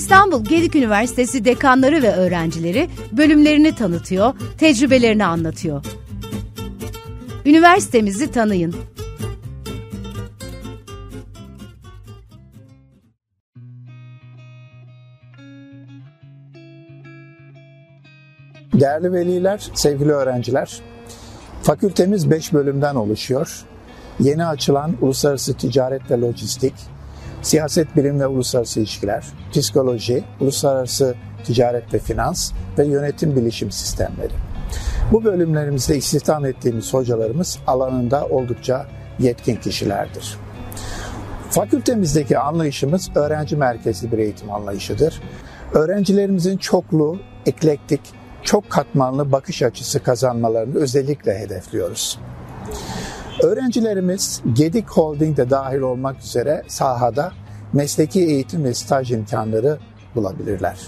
İstanbul Gedik Üniversitesi dekanları ve öğrencileri bölümlerini tanıtıyor, tecrübelerini anlatıyor. Üniversitemizi tanıyın. Değerli veliler, sevgili öğrenciler, fakültemiz 5 bölümden oluşuyor. Yeni açılan uluslararası ticaret ve lojistik, siyaset bilim ve uluslararası ilişkiler, psikoloji, uluslararası ticaret ve finans ve yönetim bilişim sistemleri. Bu bölümlerimizde istihdam ettiğimiz hocalarımız alanında oldukça yetkin kişilerdir. Fakültemizdeki anlayışımız öğrenci merkezli bir eğitim anlayışıdır. Öğrencilerimizin çoklu, eklektik, çok katmanlı bakış açısı kazanmalarını özellikle hedefliyoruz. Öğrencilerimiz Gedik Holding'de dahil olmak üzere sahada mesleki eğitim ve staj imkanları bulabilirler.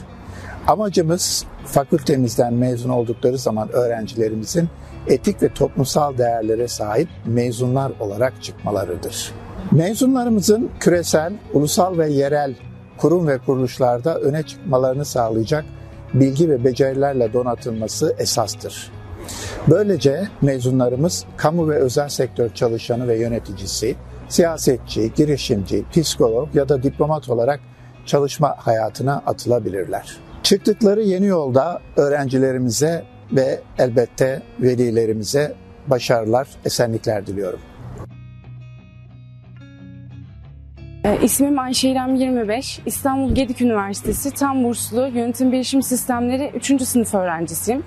Amacımız fakültemizden mezun oldukları zaman öğrencilerimizin etik ve toplumsal değerlere sahip mezunlar olarak çıkmalarıdır. Mezunlarımızın küresel, ulusal ve yerel kurum ve kuruluşlarda öne çıkmalarını sağlayacak bilgi ve becerilerle donatılması esastır. Böylece mezunlarımız kamu ve özel sektör çalışanı ve yöneticisi, siyasetçi, girişimci, psikolog ya da diplomat olarak çalışma hayatına atılabilirler. Çıktıkları yeni yolda öğrencilerimize ve elbette velilerimize başarılar, esenlikler diliyorum. İsmim Ayşe İrem 25. İstanbul Gedik Üniversitesi tam burslu Yönetim Bilişim Sistemleri 3. sınıf öğrencisiyim.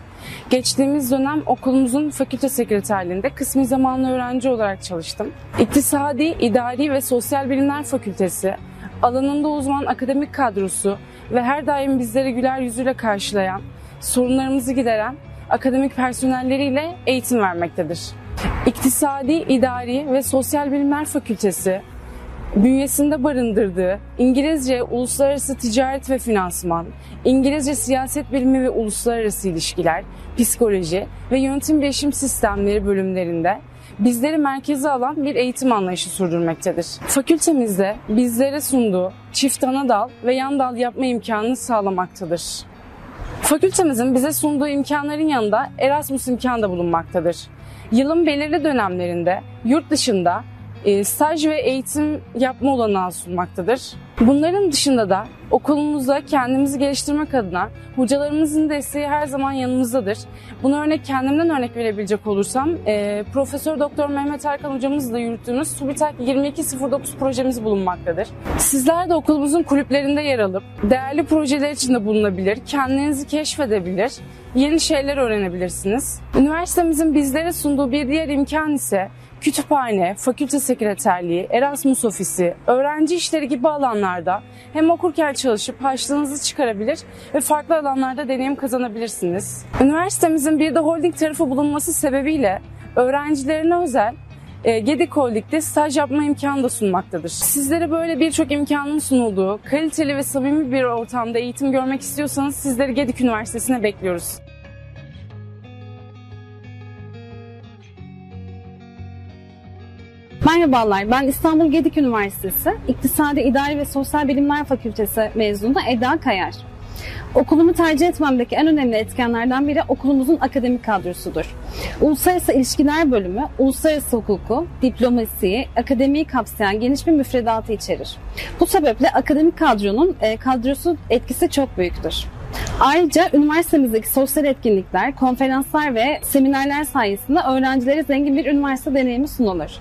Geçtiğimiz dönem okulumuzun fakülte sekreterliğinde kısmi zamanlı öğrenci olarak çalıştım. İktisadi, İdari ve Sosyal Bilimler Fakültesi, alanında uzman akademik kadrosu ve her daim bizleri güler yüzüyle karşılayan, sorunlarımızı gideren akademik personelleriyle eğitim vermektedir. İktisadi, İdari ve Sosyal Bilimler Fakültesi bünyesinde barındırdığı İngilizce Uluslararası Ticaret ve Finansman, İngilizce Siyaset Bilimi ve Uluslararası İlişkiler, Psikoloji ve Yönetim Bilişim Sistemleri bölümlerinde bizleri merkeze alan bir eğitim anlayışı sürdürmektedir. Fakültemizde bizlere sunduğu çift ana dal ve yan dal yapma imkanını sağlamaktadır. Fakültemizin bize sunduğu imkanların yanında Erasmus imkanı da bulunmaktadır. Yılın belirli dönemlerinde yurt dışında staj ve eğitim yapma olanağı sunmaktadır. Bunların dışında da okulumuzda kendimizi geliştirmek adına hocalarımızın desteği her zaman yanımızdadır. Bunu örnek kendimden örnek verebilecek olursam e, Profesör Doktor Mehmet Erkan hocamızla yürüttüğümüz TÜBİTAK 2209 projemiz bulunmaktadır. Sizler de okulumuzun kulüplerinde yer alıp değerli projeler içinde bulunabilir, kendinizi keşfedebilir, yeni şeyler öğrenebilirsiniz. Üniversitemizin bizlere sunduğu bir diğer imkan ise kütüphane, fakülte sekreterliği, Erasmus ofisi, öğrenci işleri gibi alanlarda hem okurken çalışıp harçlığınızı çıkarabilir ve farklı alanlarda deneyim kazanabilirsiniz. Üniversitemizin bir de holding tarafı bulunması sebebiyle öğrencilerine özel e, Gedik Holding'de staj yapma imkanı da sunmaktadır. Sizlere böyle birçok imkanın sunulduğu, kaliteli ve samimi bir ortamda eğitim görmek istiyorsanız sizleri Gedik Üniversitesi'ne bekliyoruz. Merhabalar, ben İstanbul Gedik Üniversitesi İktisadi İdari ve Sosyal Bilimler Fakültesi mezunu Eda Kayar. Okulumu tercih etmemdeki en önemli etkenlerden biri okulumuzun akademik kadrosudur. Uluslararası İlişkiler Bölümü, uluslararası hukuku, diplomasiyi, akademiyi kapsayan geniş bir müfredatı içerir. Bu sebeple akademik kadronun e, kadrosu etkisi çok büyüktür. Ayrıca üniversitemizdeki sosyal etkinlikler, konferanslar ve seminerler sayesinde öğrencilere zengin bir üniversite deneyimi sunulur.